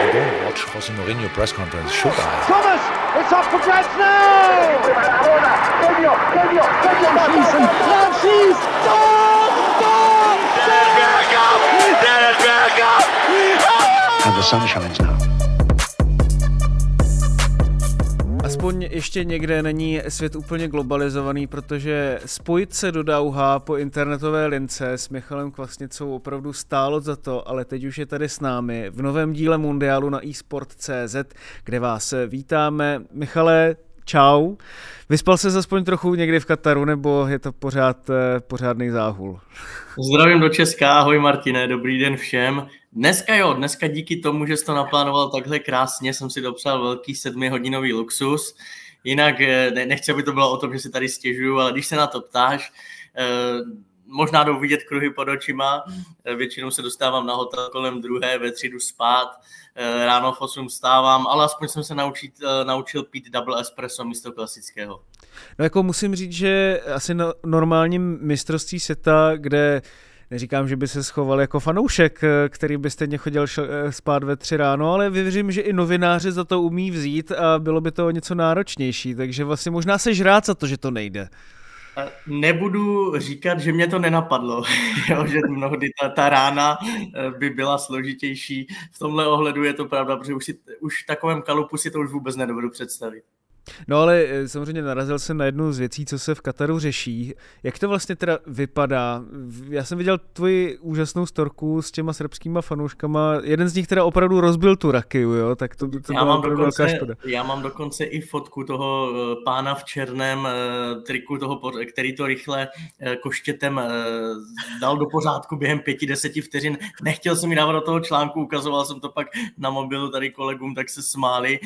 I don't watch Jose Mourinho press conference, should I? Thomas, it's up for grabs now. Francis, Francis, Stop! Stop! And the sun shines now. Aspoň ještě někde není svět úplně globalizovaný, protože spojit se do Dauha po internetové lince s Michalem Kvasnicou opravdu stálo za to, ale teď už je tady s námi v novém díle Mundiálu na eSport.cz, kde vás vítáme. Michale, čau. Vyspal se aspoň trochu někdy v Kataru, nebo je to pořád eh, pořádný záhul? Zdravím do Česka, ahoj Martine, dobrý den všem. Dneska jo, dneska díky tomu, že jsi to naplánoval takhle krásně, jsem si dopřál velký sedmihodinový luxus. Jinak eh, ne, nechci, aby to bylo o tom, že si tady stěžuju, ale když se na to ptáš, eh, možná jdou vidět kruhy pod očima, eh, většinou se dostávám na hotel kolem druhé, ve tři jdu spát, eh, ráno v 8 stávám, ale aspoň jsem se naučit, eh, naučil pít double espresso místo klasického. No jako musím říct, že asi na normálním mistrovství světa, kde neříkám, že by se schoval jako fanoušek, který by stejně chodil spát ve tři ráno, ale věřím, že i novináři za to umí vzít a bylo by to něco náročnější, takže vlastně možná se rád za to, že to nejde. Nebudu říkat, že mě to nenapadlo, jo, že mnohdy ta, ta rána eh, by byla složitější. V tomhle ohledu je to pravda, protože už, si, už v takovém kalupu si to už vůbec nedovedu představit. No ale eh, samozřejmě narazil jsem na jednu z věcí, co se v Kataru řeší. Jak to vlastně teda vypadá? Já jsem viděl tvoji úžasnou storku s těma srbskýma fanouškama. Jeden z nich teda opravdu rozbil tu rakiju, jo? Tak to, to Já mám, dokonce, škoda. já mám dokonce i fotku toho eh, pána v černém eh, triku, toho, který to rychle koštětem dal do pořádku během pěti, deseti vteřin. Nechtěl jsem ji dávat do toho článku, ukazoval jsem to pak na mobilu tady kolegům, tak se smáli.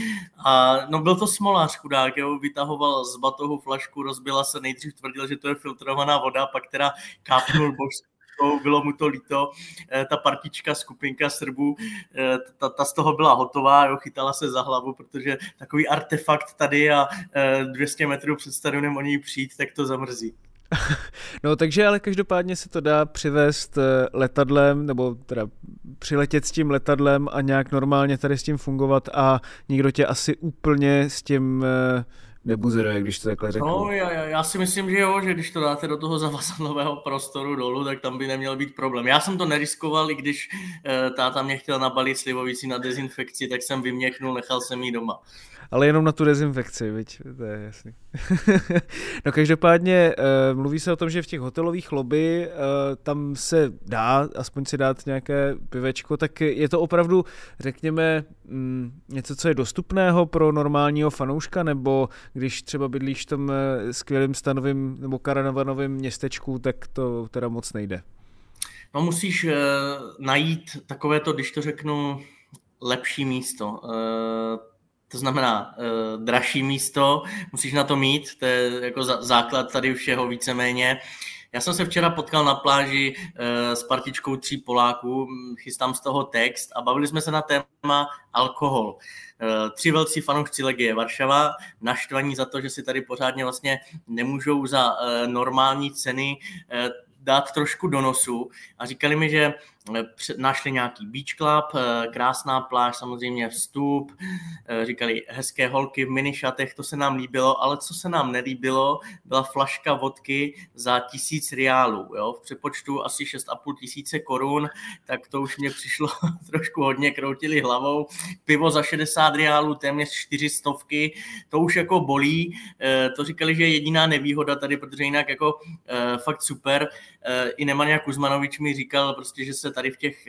A no byl to smolář chudák, jo, vytahoval z batohu flašku, rozbila se, nejdřív tvrdil, že to je filtrovaná voda, pak teda kápnul božskou, bylo mu to líto, Eh, ta partička, skupinka Srbů, eh, ta, ta z toho byla hotová, jo, chytala se za hlavu, protože takový artefakt tady a eh, 200 metrů před stadionem o něj přijít, tak to zamrzí. No takže ale každopádně se to dá přivést eh, letadlem, nebo teda přiletět s tím letadlem a nějak normálně tady s tím fungovat a nikdo tě asi úplně s tím eh, nebuzeruje, když to takhle řeknu. No, já, já, si myslím, že jo, že když to dáte do toho zavazadlového prostoru dolů, tak tam by neměl být problém. Já jsem to neriskoval, i když eh, táta mě chtěl nabalit slivovici na dezinfekci, tak jsem vyměknul, nechal jsem ji doma. Ale jenom na tu dezinfekci, viď? To je jasný. no každopádně uh, mluví se o tom, že v těch hotelových lobby uh, tam se dá aspoň si dát nějaké pivečko, tak je to opravdu, řekněme, mm, něco, co je dostupného pro normálního fanouška, nebo když třeba bydlíš v tom eh, skvělým stanovým nebo karavanovém městečku, tak to teda moc nejde. No musíš uh, najít takovéto, když to řeknu, lepší místo. Uh, to znamená uh, dražší místo, musíš na to mít, to je jako základ tady všeho víceméně. Já jsem se včera potkal na pláži uh, s partičkou tří Poláků, hm, chystám z toho text a bavili jsme se na téma alkohol. Uh, tři velcí fanoušci Legie Varšava, naštvaní za to, že si tady pořádně vlastně nemůžou za uh, normální ceny uh, dát trošku do nosu a říkali mi, že našli nějaký beach club, krásná pláž, samozřejmě vstup, říkali hezké holky v minišatech, to se nám líbilo, ale co se nám nelíbilo, byla flaška vodky za tisíc riálů, jo? v přepočtu asi 6,5 tisíce korun, tak to už mě přišlo trošku hodně, kroutili hlavou, pivo za 60 riálů, téměř 400 stovky, to už jako bolí, to říkali, že je jediná nevýhoda tady, protože jinak jako fakt super, i Nemanja Kuzmanovič mi říkal prostě, že se tady v těch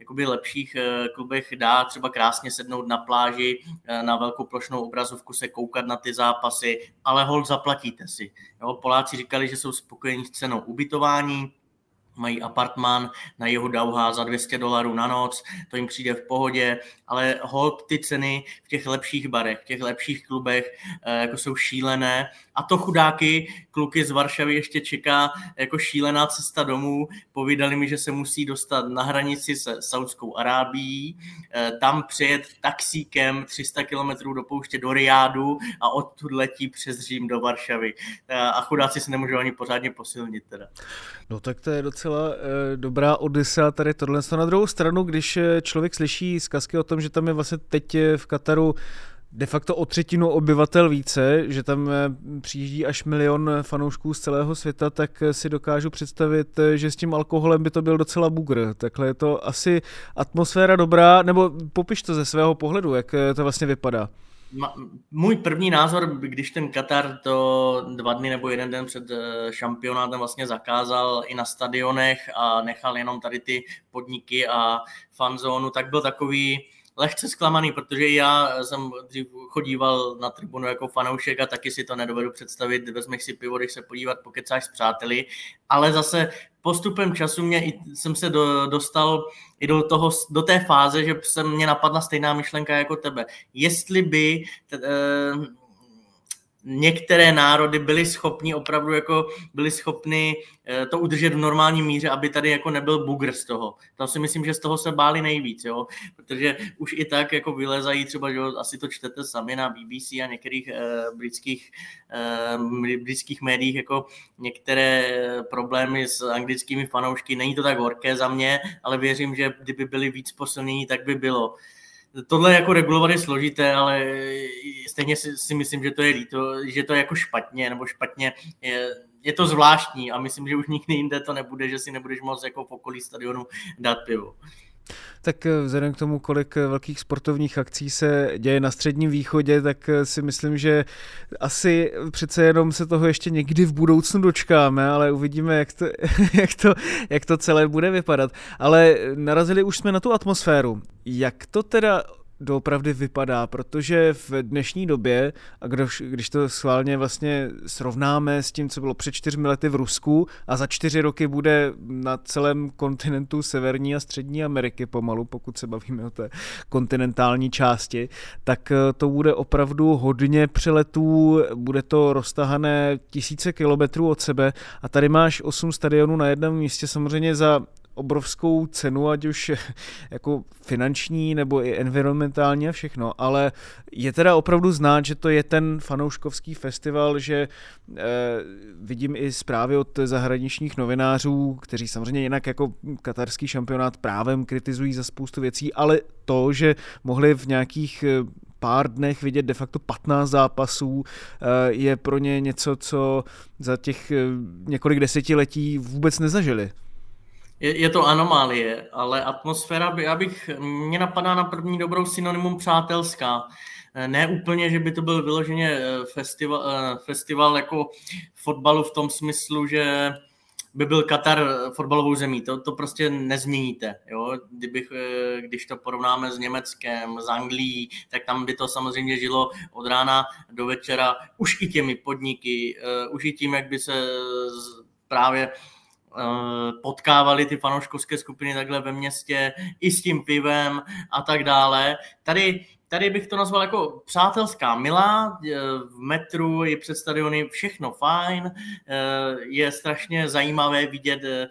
jakoby lepších klubech dá třeba krásně sednout na pláži, na velkou plošnou obrazovku se koukat na ty zápasy, ale hold zaplatíte si. Jo, Poláci říkali, že jsou spokojení s cenou ubytování, mají apartmán na jeho Dauha za 200 dolarů na noc, to jim přijde v pohodě, ale hold ty ceny v těch lepších barech, v těch lepších klubech eh, jako jsou šílené. A to chudáky, kluky z Varšavy ještě čeká jako šílená cesta domů, povídali mi, že se musí dostat na hranici se Saudskou Arábií, eh, tam přijet taxíkem 300 km do pouště do Riádu a odtud letí přes Řím do Varšavy. Eh, a chudáci se nemůžou ani pořádně posilnit teda. No tak to je docela e, dobrá odisa tady tohle. Na druhou stranu, když eh, člověk slyší zkazky o tom, že tam je vlastně teď eh, v Kataru de facto o třetinu obyvatel více, že tam přijíždí až milion fanoušků z celého světa, tak si dokážu představit, že s tím alkoholem by to byl docela bugr. Takhle je to asi atmosféra dobrá, nebo popiš to ze svého pohledu, jak to vlastně vypadá můj první názor, když ten Katar to dva dny nebo jeden den před eh, šampionátem vlastně zakázal i na stadionech a nechal jenom tady ty podniky a fanzónu, tak byl takový lehce zklamaný, protože já jsem dřív chodíval na tribunu jako fanoušek a taky si to nedovedu představit, vezmeš si pivo, když se podívat, pokecáš s přáteli, ale zase postupem času mě, jsem se do, dostal i do, toho, do té fáze, že se mě napadla stejná myšlenka jako tebe. Jestli by t, e, některé národy byly schopni opravdu jako byly schopni eh, to udržet v normální míře, aby tady jako nebyl bugr z toho. To si myslím, že z toho se báli nejvíc, jo? protože už i tak jako vylezají třeba, že asi to čtete sami na BBC a některých eh, britských, eh, britských médiích, jako některé problémy s anglickými fanoušky. Není to tak horké za mě, ale věřím, že kdyby byli víc posilnění, tak by bylo tohle jako regulovat je složité, ale stejně si, si myslím, že to je líto, že to je jako špatně, nebo špatně je, je to zvláštní a myslím, že už nikdy jinde to nebude, že si nebudeš moc jako v okolí stadionu dát pivo. Tak eh, vzhledem k tomu, kolik eh, velkých sportovních akcí se děje na středním východě, tak eh, si myslím, že asi přece jenom se toho ještě někdy v budoucnu dočkáme, ale uvidíme, jak to, jak to, jak to celé bude vypadat. Ale narazili už jsme na tu atmosféru. Jak to teda doopravdy vypadá, protože v dnešní době, a když, když to schválně vlastně srovnáme s tím, co bylo před čtyřmi lety v Rusku a za čtyři roky bude na celém kontinentu Severní a Střední Ameriky pomalu, pokud se bavíme o té kontinentální části, tak eh, to bude opravdu hodně přeletů, bude to roztahané tisíce kilometrů od sebe. A tady máš osm stadionů na jednom místě samozřejmě za obrovskou cenu, ať už jako finanční nebo i environmentální a všechno, ale je teda opravdu znát, že to je ten fanouškovský festival, že eh, vidím i zprávy od zahraničních novinářů, kteří samozřejmě jinak jako katarský šampionát právem kritizují za spoustu věcí, ale to, že mohli v nějakých eh, pár dnech vidět de facto 15 zápasů, eh, je pro ně něco, co za těch eh, několik desetiletí vůbec nezažili. Je, je to anomálie, ale atmosféra, by, já bych, mě napadá na první dobrou synonymum přátelská. Ne úplně, že by to byl vyloženě eh, festival, eh, festival jako fotbalu v tom smyslu, že by byl Katar fotbalovou zemí. To, to prostě nezměníte. Jo? Kdybych, eh, když to porovnáme s Německem, s Anglií, tak tam by to samozřejmě žilo od rána do večera už i těmi podniky, už i tím, jak by se právě Eh, potkávali ty fanouškovské skupiny takhle ve městě i s tím pivem a tak dále. Tady tady bych to nazval jako přátelská milá, v metru i před stadiony všechno fajn, eh, je strašně zajímavé vidět eh,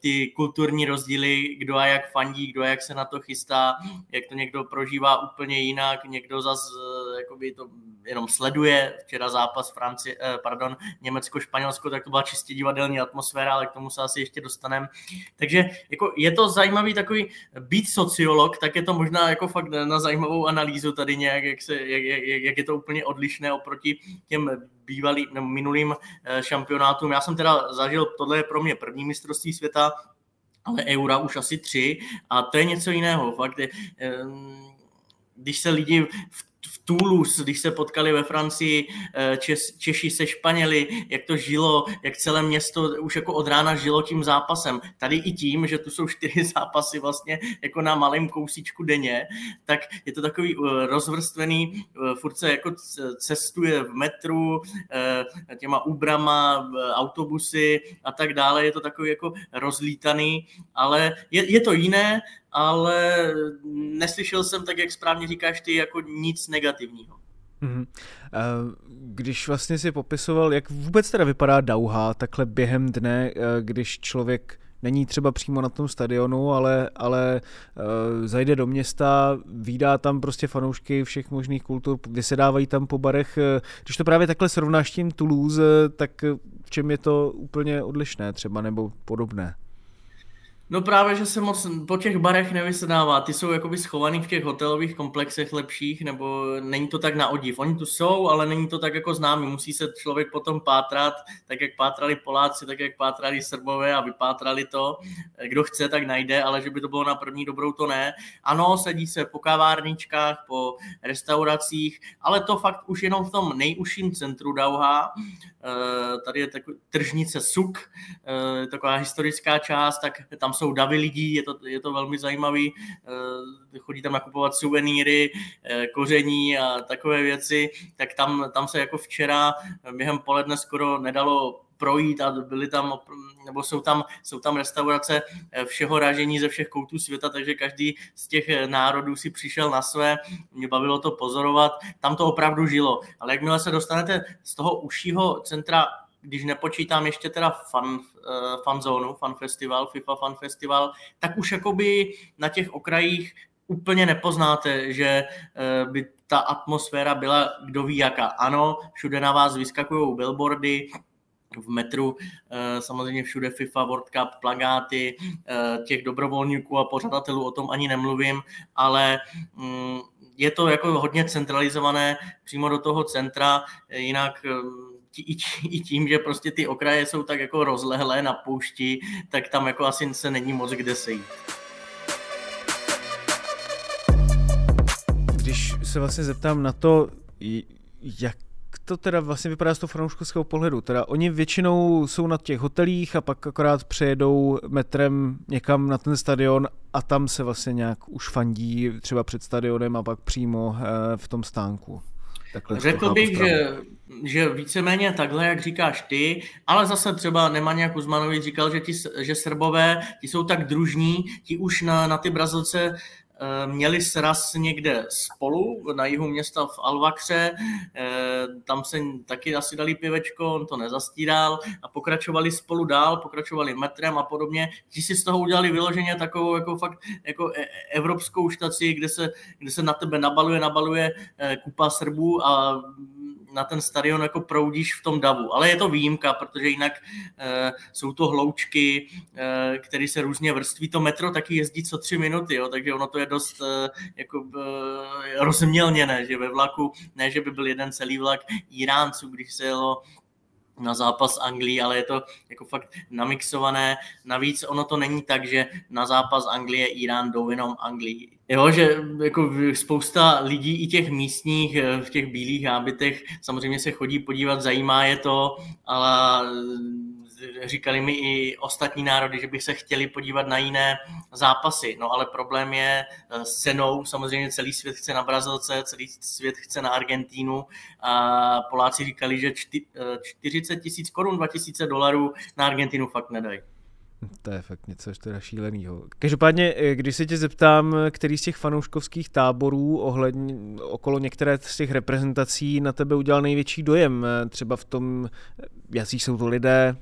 ty kulturní rozdíly, kdo a jak fandí, kdo a jak se na to chystá, jak to někdo prožívá úplně jinak, někdo zase jakoby to jenom sleduje. Včera zápas Franci, pardon, Německo-Španělsko, tak to byla čistě divadelní atmosféra, ale k tomu se asi ještě dostaneme. Takže jako je to zajímavý takový být sociolog, tak je to možná jako fakt na zajímavou analýzu tady nějak, jak, se, jak, jak, jak je to úplně odlišné oproti těm bývalým, nebo minulým eh, šampionátům. Já jsem teda zažil, tohle je pro mě první mistrovství světa, ale Eura už asi tři a to je něco jiného. Fakt eh, když se lidi v v Toulouse, když se potkali ve Francii eh, Čes, Češi se Španěli, jak to žilo, jak celé město už jako od rána žilo tím zápasem. Tady i tím, že tu jsou čtyři zápasy vlastně jako na malém kousíčku denně, tak je to takový eh, rozvrstvený, eh, furt se jako cestuje v metru, těma úbrama, autobusy a tak dále, je to takový jako rozlítaný, ale je, je to jiné, ale neslyšel jsem, tak jak správně říkáš ty, jako nic negativního. Mm-hmm. Když vlastně si popisoval, jak vůbec teda vypadá Dauha takhle během dne, eh, když člověk není třeba přímo na tom stadionu, ale, ale uh, zajde do města, výdá tam prostě fanoušky všech možných kultur, vysedávají tam po barech. Když to právě takhle srovnáš tím Toulouse, tak v čem je to úplně odlišné třeba nebo podobné? No právě, že se moc po těch barech nevysedává. Ty jsou jakoby schovaný v těch hotelových komplexech lepších, nebo není to tak na odiv. Oni tu jsou, ale není to tak jako známý. Musí se člověk potom pátrat, tak jak pátrali Poláci, tak jak pátrali Srbové a vypátrali to. Kdo chce, tak najde, ale že by to bylo na první dobrou, to ne. Ano, sedí se po kavárničkách, po restauracích, ale to fakt už jenom v tom nejužším centru Dauha. Eh, tady je takový tržnice Suk, eh, taková historická část, tak tam jsou davy lidí, je to, je to velmi zajímavý, eh, chodí tam nakupovat suvenýry, eh, koření a takové věci, tak tam, tam se jako včera během poledne skoro nedalo projít a byly tam, nebo jsou tam, jsou tam restaurace eh, všeho ražení ze všech koutů světa, takže každý z těch národů si přišel na své, mě bavilo to pozorovat, tam to opravdu žilo, ale jakmile se dostanete z toho užšího centra když nepočítám ještě teda fan, uh, fan zónu, fan festival, FIFA fan festival, tak už jakoby na těch okrajích úplně nepoznáte, že uh, by ta atmosféra byla kdo ví jaká. Ano, všude na vás vyskakují billboardy, v metru, eh, samozřejmě všude FIFA, World Cup, plagáty, těch dobrovolníků a pořadatelů, o tom ani nemluvím, ale mm, je to jako hodně centralizované přímo do toho centra, jinak i, tím, že prostě ty okraje jsou tak jako rozlehlé na poušti, tak tam jako asi se není moc kde sejít. Když se vlastně zeptám na to, jak to teda vlastně vypadá z toho fanouškovského pohledu? Teda oni většinou jsou na těch hotelích a pak akorát přejedou metrem někam na ten stadion a tam se vlastně nějak už fandí třeba před stadionem a pak přímo eh, v tom stánku. Takhle Řekl bych, že, že víceméně takhle, jak říkáš ty, ale zase třeba Nemanja Kuzmanovič říkal, že, ti, že Srbové, ti jsou tak družní, ti už na, na ty Brazilce měli sraz někde spolu na jihu města v Alvakře, eh, tam se taky asi dali pivečko, on to nezastíral a pokračovali spolu dál, pokračovali metrem a podobně. Ti si z toho udělali vyloženě takovou jako fakt jako e, evropskou štaci, kde se, kde se na tebe nabaluje, nabaluje eh, kupa Srbů a na ten stadion jako proudíš v tom davu. Ale je to výjimka, protože jinak e, jsou to hloučky, e, které se různě vrství. To metro taky jezdí co tři minuty, jo, takže ono to je dost e, jako e, rozmělněné, že ve vlaku, ne, že by byl jeden celý vlak Iránců, když se jelo na zápas Anglii, ale je to jako fakt namixované. Navíc ono to není tak, že na zápas Anglie Irán jdou jenom Anglii. Jo, že jako spousta lidí i těch místních eh, v těch bílých hábitech samozřejmě se chodí podívat, zajímá je to, ale říkali mi i ostatní národy, že by se chtěli podívat na jiné zápasy. No ale problém je eh, s cenou. Samozřejmě celý svět chce na Brazilce, celý svět chce na Argentínu. A Poláci říkali, že 40 eh, tisíc korun, 2000 dolarů na Argentinu fakt nedají. To je fakt něco teda šíleného. Každopádně, eh, když se tě zeptám, který z těch fanouškovských táborů ohledně, okolo některé z těch reprezentací na tebe udělal největší dojem, eh, třeba v tom, eh, jaký jsou to lidé,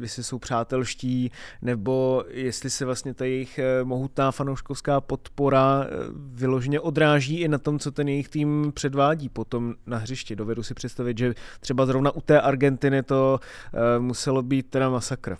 jestli jsou přátelští, nebo jestli se vlastně ta jejich mohutná fanouškovská podpora vyloženě odráží i na tom, co ten jejich tým předvádí potom na hřišti. Dovedu si představit, že třeba zrovna u té Argentiny to muselo být teda masakr.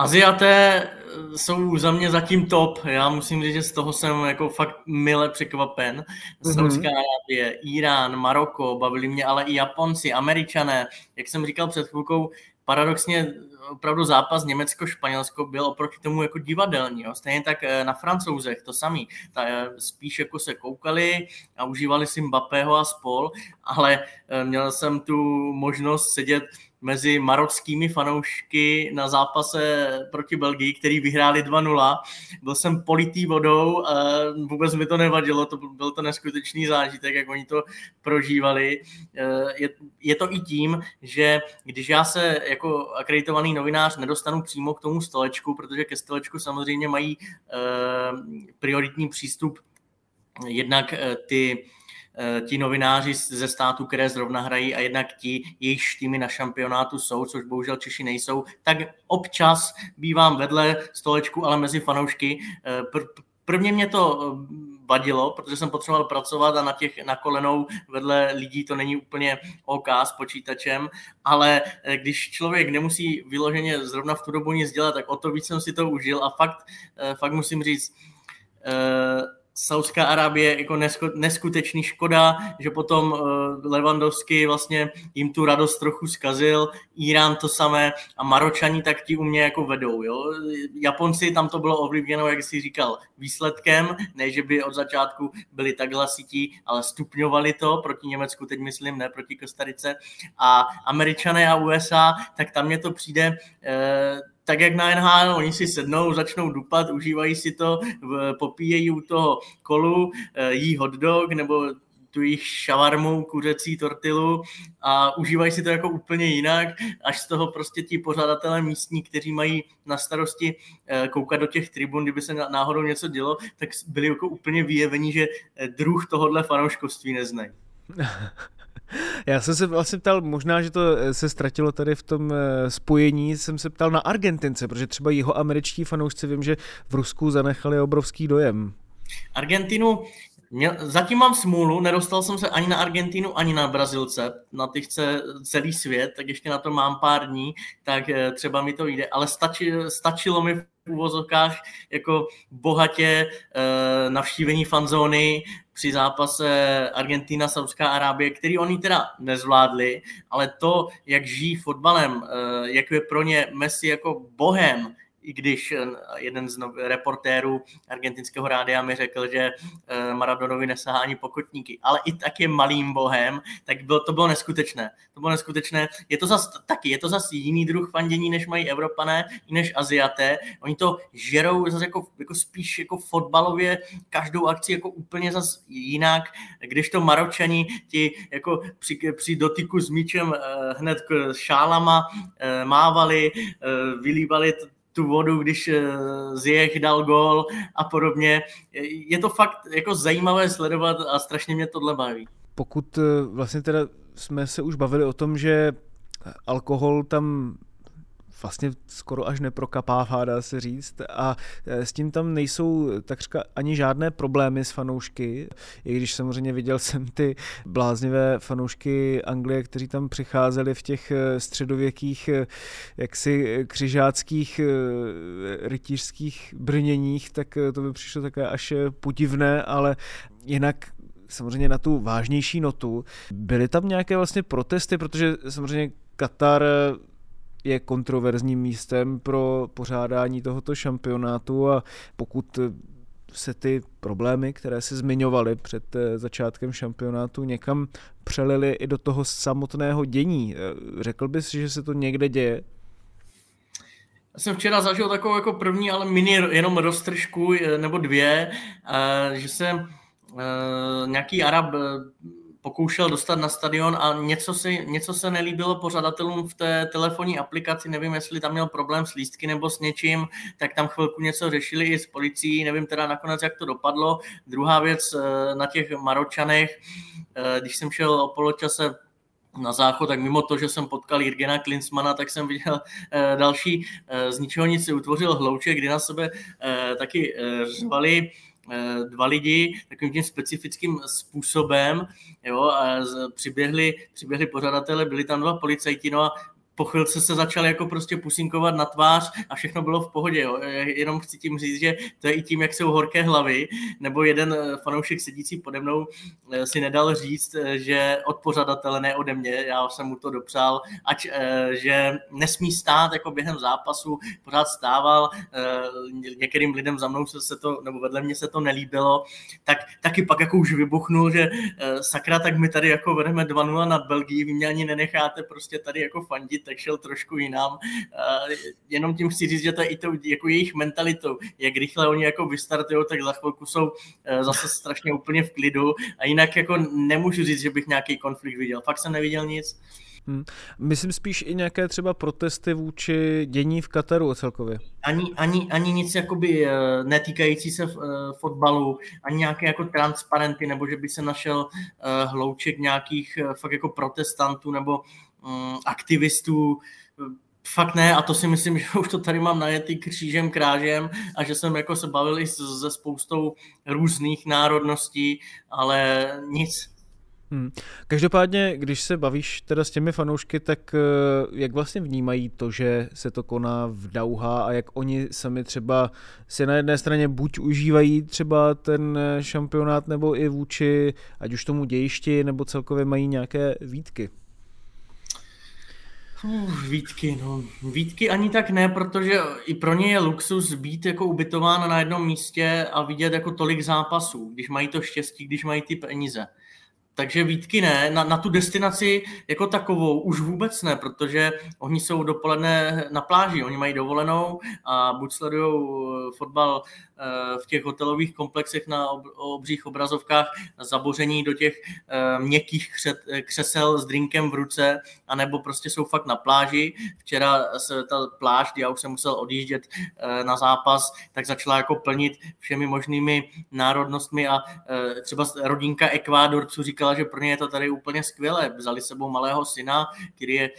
Aziaté jsou za mě zatím top. Já musím říct, že z toho jsem jako fakt mile překvapen. Mm-hmm. Saudská Arábie, Irán, Maroko, bavili mě ale i Japonci, Američané. Jak jsem říkal před chvilkou, paradoxně opravdu zápas Německo-Španělsko byl oproti tomu jako divadelní. Jo. Stejně tak eh, na francouzech to samý. Ta, eh, spíš jako se koukali a užívali si Mbappého a spol, ale eh, měl jsem tu možnost sedět mezi marockými fanoušky na zápase proti Belgii, který vyhráli 2-0. Byl jsem politý vodou, vůbec mi to nevadilo, to byl to neskutečný zážitek, jak oni to prožívali. Je, je to i tím, že když já se jako akreditovaný novinář nedostanu přímo k tomu stolečku, protože ke stolečku samozřejmě mají prioritní přístup jednak ty Eh, ti novináři ze států, které zrovna hrají a jednak ti, jejich týmy na šampionátu jsou, což bohužel Češi nejsou, tak občas bývám vedle stolečku, ale mezi fanoušky. Eh, prvně mě to eh, vadilo, protože jsem potřeboval pracovat a na těch na kolenou vedle lidí to není úplně OK s počítačem, ale když člověk nemusí vyloženě zrovna v tu dobu nic dělat, tak o to víc jsem si to užil a fakt, fakt musím říct, Saudská Arábie jako neskutečný škoda, že potom eh, Levandovský vlastně jim tu radost trochu zkazil, Irán to samé a Maročani tak ti u mě jako vedou. Jo? Japonci tam to bylo ovlivněno, jak jsi říkal, výsledkem, ne, že by od začátku byli tak hlasití, ale stupňovali to proti Německu, teď myslím, ne proti Kostarice. A Američané a USA, tak tam mě to přijde eh, tak jak na NHL, oni si sednou, začnou dupat, užívají si to, popíjejí u toho kolu, eh, jí hot dog nebo tu jejich šavarmu, kuřecí tortilu a užívají si to jako úplně jinak, až z toho prostě ti pořadatelé místní, kteří mají na starosti eh, koukat do těch tribun, kdyby se náhodou něco dělo, tak byli jako úplně vyjevení, že eh, druh tohohle fanouškovství neznají. Já jsem se vlastně ptal, možná, že to eh, se ztratilo tady v tom eh, spojení, jsem se ptal na Argentince, protože třeba jeho američtí fanoušci vím, že v Rusku zanechali obrovský dojem. Argentinu Měl, zatím mám smůlu, nedostal jsem se ani na Argentinu, ani na Brazilce, na těch chce celý svět, tak ještě na to mám pár dní, tak eh, třeba mi to jde, ale stači, stačilo mi v úvozovkách jako bohatě e, navštívení fanzóny při zápase Argentina, Saudská Arábie, který oni teda nezvládli, ale to, jak žijí fotbalem, e, jak je pro ně Messi jako bohem, i když eh, jeden z reportérů argentinského rádia mi řekl, že eh, Maradonovi nesahá ani pokotníky, ale i tak je malým bohem, tak bylo, to bylo neskutečné. To bylo neskutečné. Je to zas taky, je to zase jiný druh fandění, než mají Evropané, než Aziaté. Oni to žerou zase jako, jako spíš jako fotbalově každou akci jako úplně zase jinak, když to Maročani ti jako při, při dotyku s míčem eh, hned k šálama mávali, vylívali tu vodu, když eh, Ziyech dal gol a podobně. Je to fakt jako zajímavé sledovat a strašně mě tohle baví. Pokud eh, vlastně teda jsme se už bavili o tom, že alkohol tam vlastně skoro až neprokapává, dá se říct. A e, s tím tam nejsou takřka ani žádné problémy s fanoušky, i když samozřejmě viděl jsem ty bláznivé fanoušky Anglie, kteří tam přicházeli v těch e, středověkých e, jaksi křižáckých rytířských brněních, tak to by přišlo také až podivné, ale jinak samozřejmě na tu vážnější notu. Byly tam nějaké vlastně protesty, protože samozřejmě Katar je kontroverzním místem pro pořádání tohoto šampionátu a pokud se ty problémy, které se zmiňovaly před eh, začátkem šampionátu, někam přelily i do toho samotného dění. Eh, řekl bys, že se to někde děje? Já jsem včera zažil takovou jako první, ale mini jenom roztržku eh, nebo dvě, že se nějaký Arab pokoušel dostat na stadion a něco, si, něco se nelíbilo pořadatelům v té telefonní aplikaci, nevím, jestli tam měl problém s lístky nebo s něčím, tak tam chvilku něco řešili i s policií, nevím teda nakonec, jak to dopadlo. Druhá věc eh, na těch Maročanech, eh, když jsem šel o poločase na záchod, tak mimo to, že jsem potkal Jirgena Klinsmana, tak jsem viděl eh, další. Z ničeho nic si utvořil hlouček, kdy na sebe taky řvali dva lidi takovým tím specifickým způsobem, jo, a přiběhli, přiběhli pořadatele, byli tam dva policajti, no a po chvilce se začal jako prostě pusinkovat na tvář a všechno bylo v pohodě. Jo. Jenom chci tím říct, že to je i tím, jak jsou horké hlavy, nebo jeden eh, fanoušek sedící pode mnou eh, si nedal říct, eh, že od pořadatele, ne ode mě, já jsem mu to dopřál, ať, že nesmí stát jako během zápasu, pořád stával, některým lidem za mnou se, se to, nebo vedle mě se to nelíbilo, tak taky pak jako už vybuchnul, že sakra, tak my tady jako vedeme 2-0 nad Belgii, vy mě ani nenecháte prostě tady jako fandit, tak šel trošku jinam. Jenom tím chci říct, že to je i to jako jejich mentalitou. Jak rychle oni jako vystartují, tak za chvilku jsou e, zase strašně úplně v klidu a jinak jako nemůžu říct, že bych nějaký konflikt viděl. Fakt jsem neviděl nic. Hmm. Myslím spíš i nějaké třeba protesty vůči dění v Kataru celkově. Ani, ani, ani nic jakoby e, netýkající se e, fotbalu, ani nějaké jako transparenty, nebo že by se našel hlouček nějakých fakt jako protestantů nebo aktivistů, fakt ne a to si myslím, že už to tady mám najetý křížem krážem a že jsem jako se bavil i se spoustou různých národností, ale nic. Hmm. Každopádně, když se bavíš teda s těmi fanoušky, tak eh, jak vlastně vnímají to, že se to koná v Dauha a jak oni sami třeba si na jedné straně buď užívají třeba ten šampionát nebo i vůči, ať už tomu dějišti, nebo celkově mají nějaké výtky? Uh, výtky, no. Výtky ani tak ne, protože i pro ně je luxus být jako ubytován na jednom místě a vidět jako tolik zápasů, když mají to štěstí, když mají ty peníze. Takže výtky ne, na, na tu destinaci jako takovou už vůbec ne, protože oni jsou dopoledne na pláži, oni mají dovolenou a buď sledují fotbal Eh, v těch hotelových komplexech na obřích obrazovkách zaboření do těch eh, měkkých křesel s drinkem v ruce, anebo prostě jsou fakt na pláži. Včera se ta pláž, já už jsem musel odjíždět eh, na zápas, tak začala jako plnit všemi možnými národnostmi a třeba rodinka Ekvádorců říkala, že pro ně je to tady úplně skvělé. Vzali sebou malého syna, který je,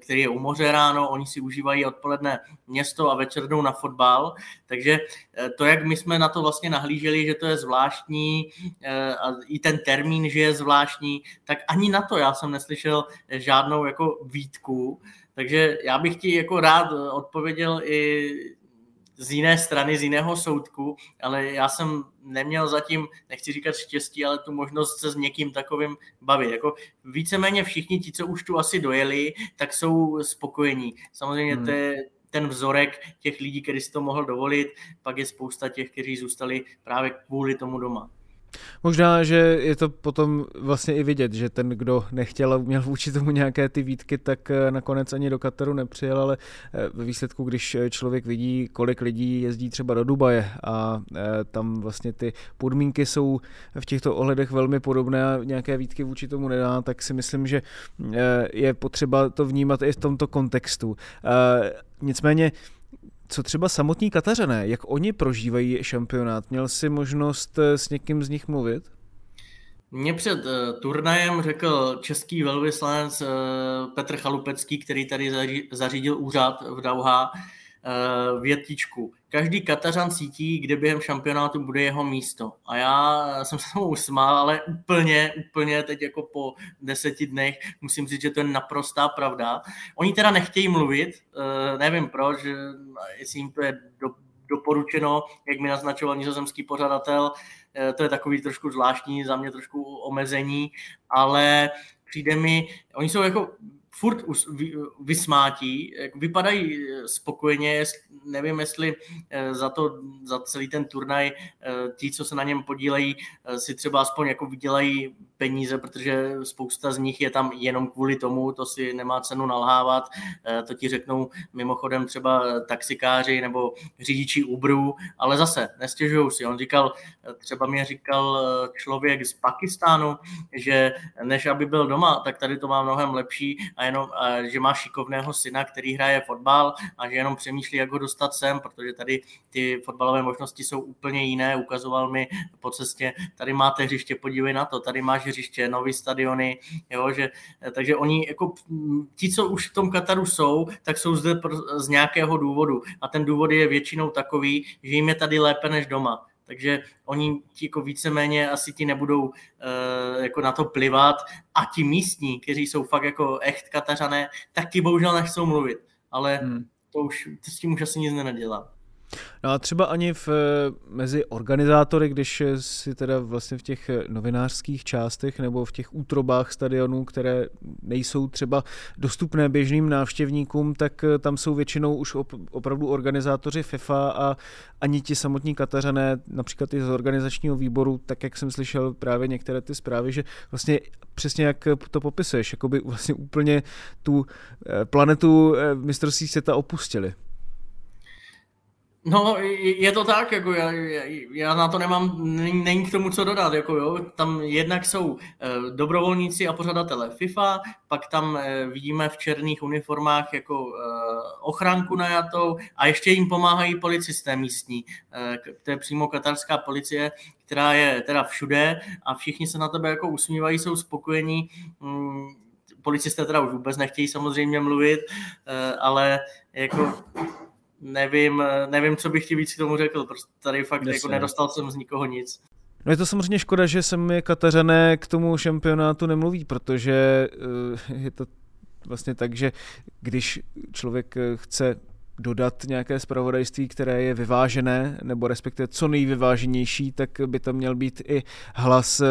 který je u moře ráno, oni si užívají odpoledne město a večer jdou na fotbal, takže Eh, to, jak my jsme na to vlastně nahlíželi, že to je zvláštní eh, a i ten termín, že je zvláštní, tak ani na to já jsem neslyšel žádnou jako výtku, takže já bych ti jako rád odpověděl i z jiné strany, z jiného soudku, ale já jsem neměl zatím, nechci říkat štěstí, ale tu možnost se s někým takovým bavit. Jako víceméně všichni ti, co už tu asi dojeli, tak jsou spokojení. Samozřejmě hmm. to je ten vzorek těch lidí, který si to mohl dovolit, pak je spousta těch, kteří zůstali právě kvůli tomu doma. Možná, že je to potom vlastně i vidět, že ten, kdo nechtěl a měl vůči tomu nějaké ty výtky, tak eh, nakonec ani do Kataru nepřijel, ale eh, ve výsledku, když eh, člověk vidí, kolik lidí jezdí třeba do Dubaje a tam vlastně ty podmínky jsou v těchto ohledech velmi podobné a nějaké výtky vůči tomu nedá, tak si myslím, že je potřeba to vnímat i v tomto kontextu. Nicméně co třeba samotní Katařané, jak oni prožívají šampionát? Měl jsi možnost eh, s někým z nich mluvit? Mě před uh, turnajem řekl český velvyslanec uh, Petr Chalupecký, který tady zařídil úřad v Dauha, uh, větičku. Každý Katařan cítí, kde během šampionátu bude jeho místo. A já jsem se tomu usmál, ale úplně, úplně teď jako po deseti dnech musím říct, že to je naprostá pravda. Oni teda nechtějí mluvit, uh, nevím proč, jestli jim to je do, doporučeno, jak mi naznačoval nizozemský pořadatel, uh, to je takový trošku zvláštní, za mě trošku omezení, ale přijde mi, oni jsou jako furt vysmátí, vypadají eh, spokojeně, nevím, jestli eh, za to, za celý ten turnaj eh, ti, co se na něm podílejí, si třeba aspoň jako vydělají peníze, protože spousta z nich je tam jenom kvůli tomu, to si nemá cenu nalhávat, to ti řeknou mimochodem třeba taxikáři nebo řidiči Uberu, ale zase nestěžují si. On říkal, třeba mě říkal člověk z Pakistánu, že než aby byl doma, tak tady to má mnohem lepší a jenom, že má šikovného syna, který hraje fotbal a že jenom přemýšlí, jak ho dostat sem, protože tady ty fotbalové možnosti jsou úplně jiné. Ukazoval mi po cestě, tady máte hřiště, podívej na to, tady máš hřiště, nový stadiony, jo, že, takže oni, jako ti, co už v tom Kataru jsou, tak jsou zde z nějakého důvodu. A ten důvod je většinou takový, že jim je tady lépe než doma takže oni ti jako víceméně asi ti nebudou uh, jako na to plivat a ti místní, kteří jsou fakt jako echt katařané, tak ti bohužel nechcou mluvit, ale hmm. to už to s tím už asi nic nenadělá. No a třeba ani v, eh, mezi organizátory, když si teda vlastně v těch eh, novinářských částech nebo v těch útrobách stadionů, které nejsou třeba dostupné běžným návštěvníkům, tak eh, tam jsou většinou už op, opravdu organizátoři FIFA a ani ti samotní Katařané, například i z organizačního výboru, tak jak jsem slyšel právě některé ty zprávy, že vlastně přesně jak to popisuješ, jako by vlastně úplně tu planetu mistrovství světa opustili. No, je to tak, jako já, já na to nemám, není, k tomu co dodat, jako jo, tam jednak jsou eh, dobrovolníci a pořadatelé FIFA, pak tam eh, vidíme v černých uniformách jako eh, ochranku najatou a ještě jim pomáhají policisté místní, to je přímo katarská policie, která je teda všude a všichni se na tebe jako usmívají, jsou spokojení, mm, policisté teda už vůbec nechtějí samozřejmě mluvit, ale jako nevím, nevím, co bych ti víc k tomu řekl, prostě tady fakt jako Jasně. jako nedostal jsem z nikoho nic. No je to samozřejmě škoda, že se mi Katařané k tomu šampionátu nemluví, protože eh, je to vlastně tak, že když člověk eh, chce dodat nějaké zpravodajství, které je vyvážené, nebo respektive co nejvyváženější, tak by tam měl být i hlas eh,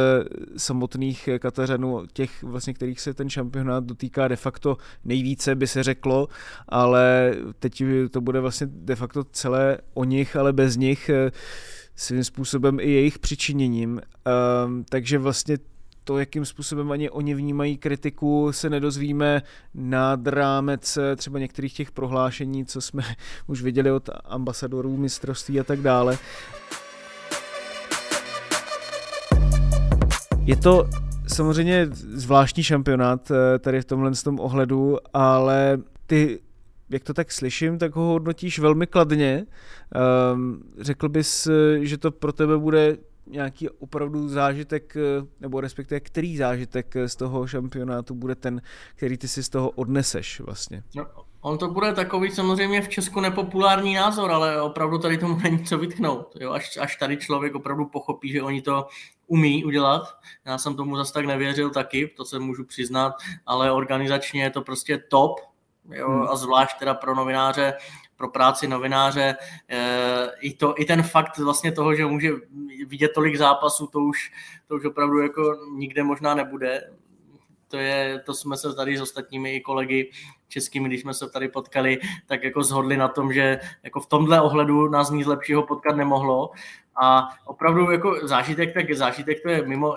samotných Katařanů, těch vlastně, kterých se ten šampionát dotýká de facto nejvíce, by se řeklo, ale teď to bude vlastně de facto celé o nich, ale bez nich eh, svým způsobem i jejich přičiněním. Um, takže vlastně to, jakým způsobem ani oni vnímají kritiku, se nedozvíme nad rámec eh, třeba některých těch prohlášení, co jsme už viděli od ambasadorů mistrovství a tak dále. Je to samozřejmě zvláštní šampionát eh, tady v tomhle tom ohledu, ale ty jak to tak slyším, tak ho hodnotíš velmi kladně. Um, řekl bys, eh, že to pro tebe bude nějaký opravdu zážitek, eh, nebo respektive který zážitek z toho šampionátu bude ten, který ty si z toho odneseš vlastně? No, on to bude takový samozřejmě v Česku nepopulární názor, ale opravdu tady tomu není co vytknout. Jo? Až, až tady člověk opravdu pochopí, že oni to umí udělat. Já jsem tomu zase tak nevěřil taky, to se můžu přiznat, ale organizačně je to prostě top, jo? Hmm. a zvlášť teda pro novináře pro práci novináře. Eh, I, to, I ten fakt vlastně toho, že může vidět tolik zápasů, to už, to už opravdu jako nikde možná nebude. To, je, to jsme se tady s ostatními kolegy českými, když jsme se tady potkali, tak jako zhodli na tom, že jako v tomhle ohledu nás nic lepšího potkat nemohlo a opravdu jako zážitek, tak zážitek to je mimo,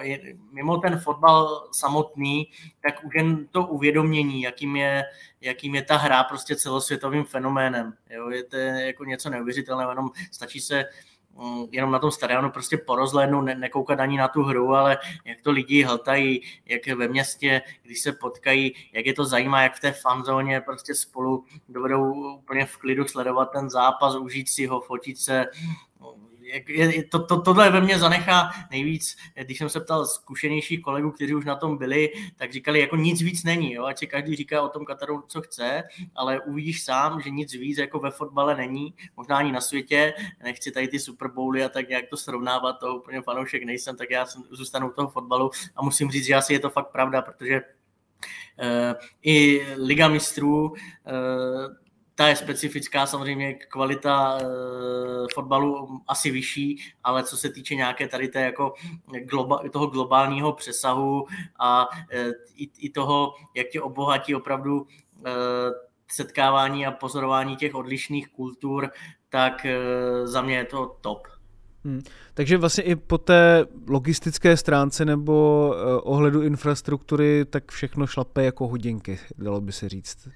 mimo ten fotbal samotný, tak už jen to uvědomění, jakým je, jakým je ta hra prostě celosvětovým fenoménem. Jo? Je to jako něco neuvěřitelného, jenom stačí se jenom na tom stadionu prostě porozhlédnout, ne, nekoukat ani na tu hru, ale jak to lidi hltají, jak ve městě, když se potkají, jak je to zajímá, jak v té fanzóně prostě spolu dovedou úplně v klidu sledovat ten zápas, užít si ho, fotit se, je, to, to, tohle ve mně zanechá nejvíc, když jsem se ptal zkušenějších kolegů, kteří už na tom byli, tak říkali, jako nic víc není, jo? ať si každý říká o tom Kataru, co chce, ale uvidíš sám, že nic víc jako ve fotbale není, možná ani na světě, nechci tady ty Super Bowly a tak nějak to srovnávat, to úplně fanoušek nejsem, tak já jsem, zůstanu u toho fotbalu a musím říct, že asi je to fakt pravda, protože Uh, i Liga mistrů uh, ta je specifická, samozřejmě kvalita e, fotbalu asi vyšší, ale co se týče nějaké tady té jako globa, toho globálního přesahu a e, i, i toho, jak tě obohatí opravdu e, setkávání a pozorování těch odlišných kultur, tak za mě je to top. Hmm. Takže vlastně i po té logistické stránce nebo ohledu infrastruktury, tak všechno šlape jako hodinky, dalo by se říct.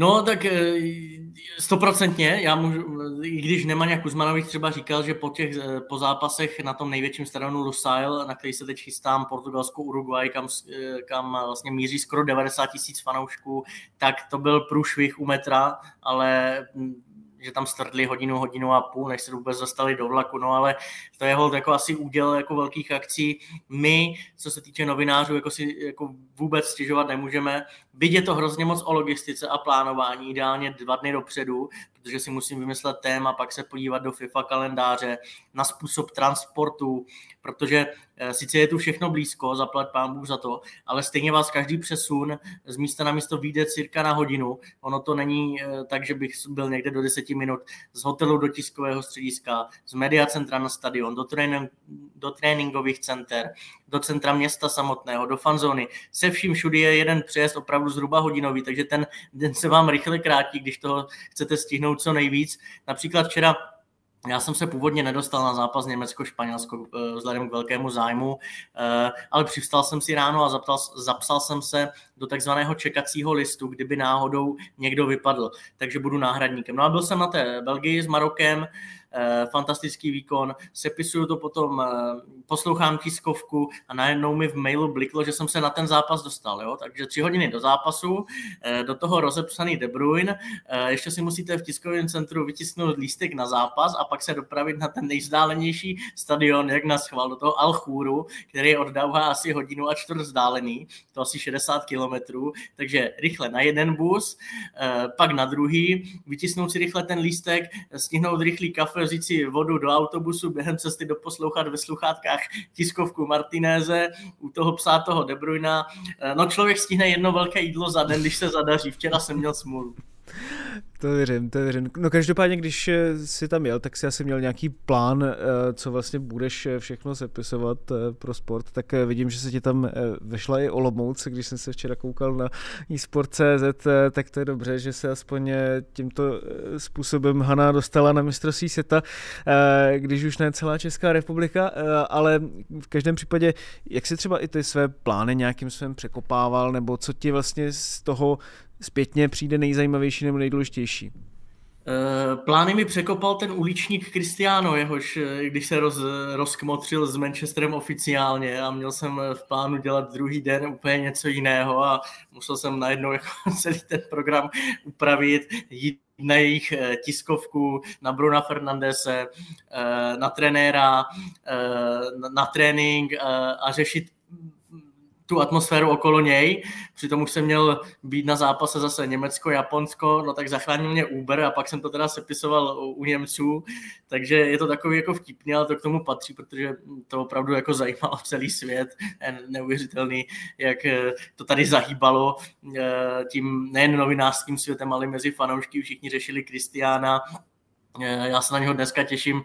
No, tak eh, stoprocentně. Já můžu, i když Nemanja Kuzmanovič třeba říkal, že po těch eh, po zápasech na tom největším stadionu Lusail, na který se teď chystám, Portugalsko, Uruguay, kam, eh, kam vlastně míří skoro 90 tisíc fanoušků, tak to byl průšvih u metra, ale hm, že tam strdli hodinu, hodinu a půl, než se vůbec dostali do vlaku, no ale to je hold jako asi úděl jako velkých akcí. My, co se týče novinářů, jako si jako vůbec stěžovat nemůžeme. Je to hrozně moc o logistice a plánování, ideálně dva dny dopředu, protože si musím vymyslet téma, pak se podívat do FIFA kalendáře, na způsob transportu, protože eh, sice je tu všechno blízko, zaplat pán Bůh za to, ale stejně vás každý přesun z místa na místo vyjde cirka na hodinu. Ono to není eh, tak, že bych byl někde do deseti minut z hotelu do tiskového střediska, z media centra na stadion, do, trénink, do tréninkových center, do centra města samotného, do fanzóny. Se vším všudy je jeden přejezd opravdu zhruba hodinový, takže ten den se vám rychle krátí, když toho chcete stihnout co nejvíc. Například včera já jsem se původně nedostal na zápas Německo-Španělsko eh, vzhledem k velkému zájmu, eh, ale přivstal jsem si ráno a zapsal, zapsal jsem se do takzvaného čekacího listu, kdyby náhodou někdo vypadl, takže budu náhradníkem. No a byl jsem na té Belgii s Marokem, fantastický výkon, sepisuju to potom, eh, poslouchám tiskovku a najednou mi v mailu bliklo, že jsem se na ten zápas dostal, jo? takže tři hodiny do zápasu, eh, do toho rozepsaný De Bruyne, ještě si musíte v tiskovém centru vytisknout lístek na zápas a pak se dopravit na ten nejzdálenější stadion, jak na schvál, do toho Alchůru, který je od Dauha asi hodinu a čtvrt vzdálený, to asi 60 kilometrů, takže rychle na jeden bus, pak na druhý, vytisnout si rychle ten lístek, stihnout rychlý kafe, vzít si vodu do autobusu, během cesty doposlouchat ve sluchátkách tiskovku Martinéze, u toho psát toho De Bruyna. No člověk stihne jedno velké jídlo za den, když se zadaří. Včera jsem měl smůlu. To věřím, to věřím. No každopádně, když eh, jsi tam jel, tak si asi měl nějaký plán, eh, co vlastně budeš eh, všechno sepisovat pro sport, tak vidím, že se ti tam vešla i Olomouc, když jsem se včera koukal na eSport.cz, tak to je dobře, že se aspoň tímto způsobem Hana dostala na mistrovství světa, když už ne celá Česká republika, ale v každém případě, jak si třeba i ty své plány nějakým svým překopával, nebo co ti vlastně z toho zpětně přijde nejzajímavější nebo nejdůležitější? Eh, plány mi překopal ten uličník Cristiano, jehož, eh, když se roz, rozkmotřil s Manchesterem oficiálně a měl jsem v plánu dělat druhý den úplně něco jiného a musel jsem najednou jako celý ten program upravit, jít na jejich eh, tiskovku, na Bruna Fernandese, na trenéra, na trénink a řešit tu atmosféru okolo něj. Přitom už jsem měl být na zápase zase Německo, Japonsko, no tak zachránil mě Uber a pak jsem to teda sepisoval u Němců, takže je to takový jako vtipný, ale to k tomu patří, protože to opravdu jako zajímalo celý svět, neuvěřitelný, jak eh, to tady zahýbalo eh, tím nejen novinářským světem, ale mezi fanoušky. Všichni řešili Kristiána, eh, já se na něho dneska těším.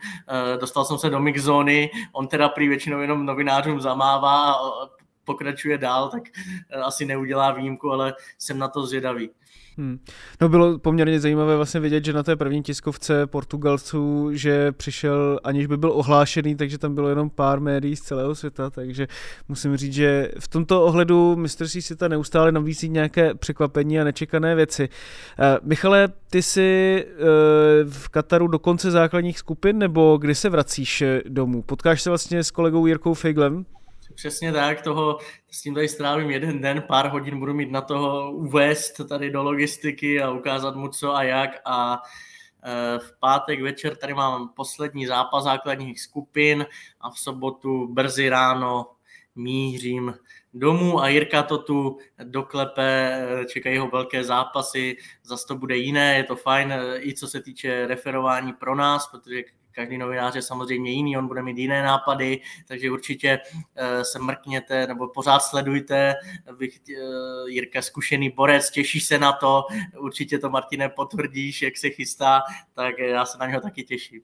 Dostal jsem se do mixzóny, on teda prý většinou jenom novinářům zamává a pokračuje dál, tak eh, asi neudělá výjimku, ale jsem na to zvědavý. Hmm. No bylo poměrně zajímavé vlastně vidět, že na té první tiskovce Portugalců, že přišel, aniž by byl ohlášený, takže tam bylo jenom pár médií z celého světa, takže musím říct, že v tomto ohledu mistrovství světa neustále nabízí nějaké překvapení a nečekané věci. Uh, Michale, ty jsi uh, v Kataru do konce základních skupin, nebo kdy se vracíš domů? Potkáš se vlastně s kolegou Jirkou Fejglem? Přesně tak, toho, s tím tady strávím jeden den, pár hodin budu mít na toho uvést tady do logistiky a ukázat mu co a jak. A e, v pátek večer tady mám poslední zápas základních skupin a v sobotu brzy ráno mířím domů a Jirka to tu doklepe, čekají ho velké zápasy, zase to bude jiné, je to fajn, i co se týče referování pro nás, protože každý novinář je samozřejmě jiný, on bude mít jiné nápady, takže určitě eh, se mrkněte nebo pořád sledujte. Bych, eh, Jirka zkušený borec, těší se na to, určitě to Martine potvrdíš, jak se chystá, tak já se na něho taky těším.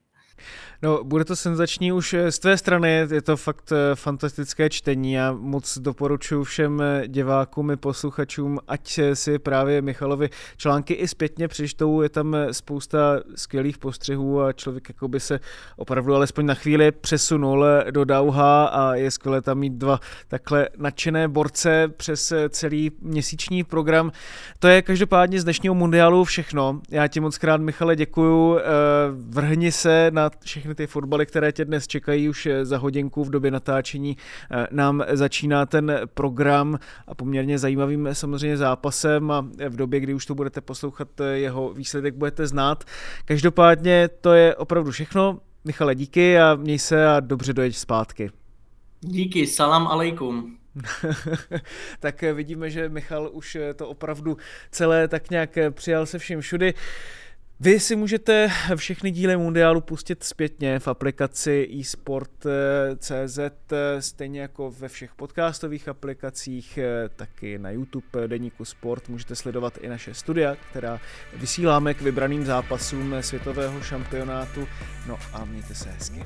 No, bude to senzační už eh, z tvé strany, je to fakt eh, fantastické čtení a moc doporučuji všem eh, divákům i posluchačům, ať si právě Michalovi články i zpětně přečtou, je tam spousta skvělých postřehů a člověk jako by se opravdu alespoň na chvíli přesunul do Dauha a je skvělé tam mít dva takhle nadšené borce přes celý měsíční program. To je každopádně z dnešního mundiálu všechno. Já ti moc krát, Michale, děkuju. Vrhni se na všechny ty fotbaly, které tě dnes čekají už za hodinku v době natáčení. Eh, nám začíná ten program a poměrně zajímavým samozřejmě zápasem a v době, kdy už to budete poslouchat, eh, jeho výsledek budete znát. Každopádně to je opravdu všechno. Michale, díky a měj se a dobře dojeď zpátky. Díky, salam alaikum. tak vidíme, že Michal už to opravdu celé tak nějak přijal se vším všudy. Vy si můžete všechny díly Mundiálu pustit zpětně v aplikaci eSport.cz, stejně jako ve všech podcastových aplikacích, taky na YouTube Deníku Sport. Můžete sledovat i naše studia, která vysíláme k vybraným zápasům světového šampionátu. No a mějte se hezky.